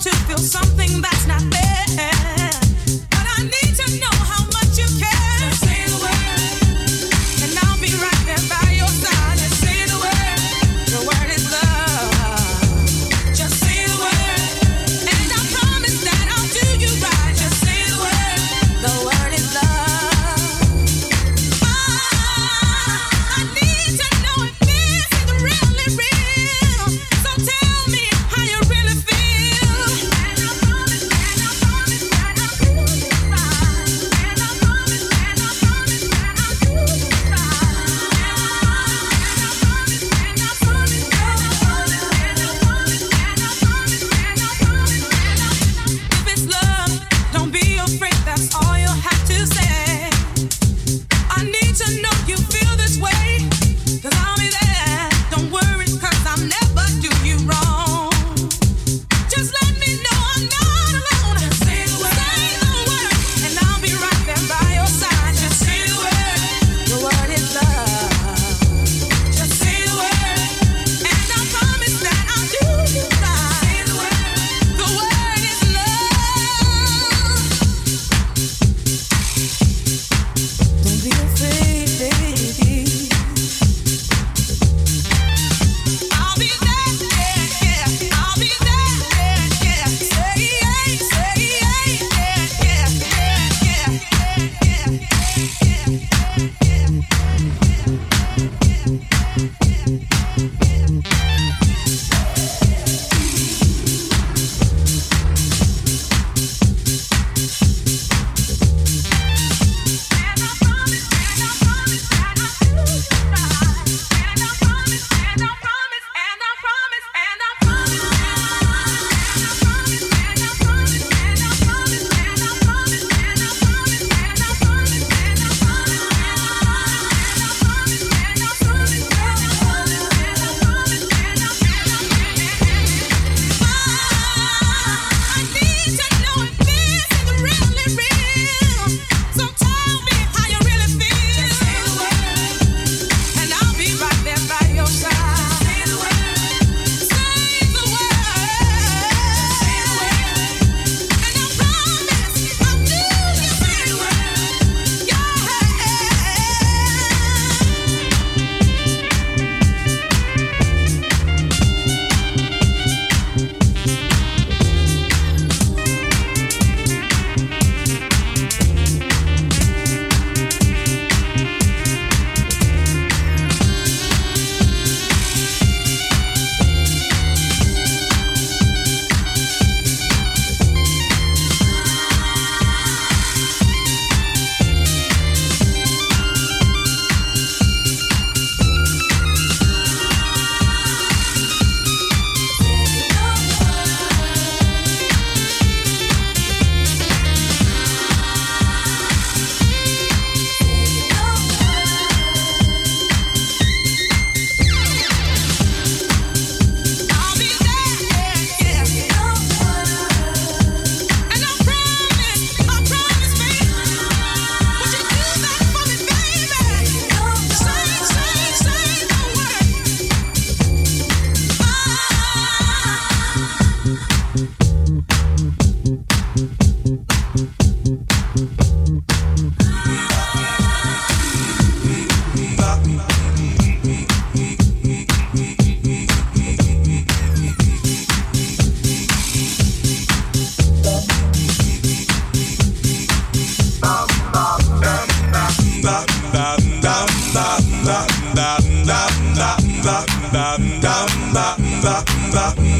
to feel something that's not.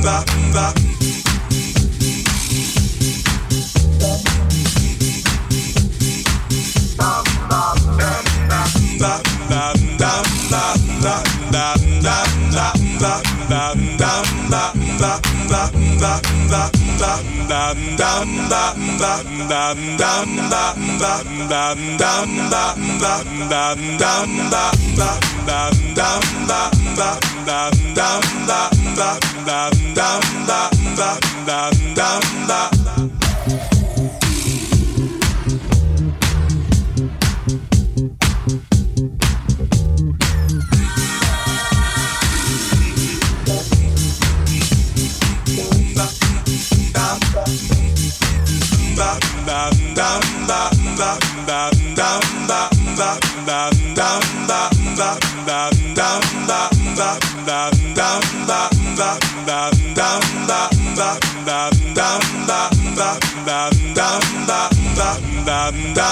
bop, bop, bop. Thank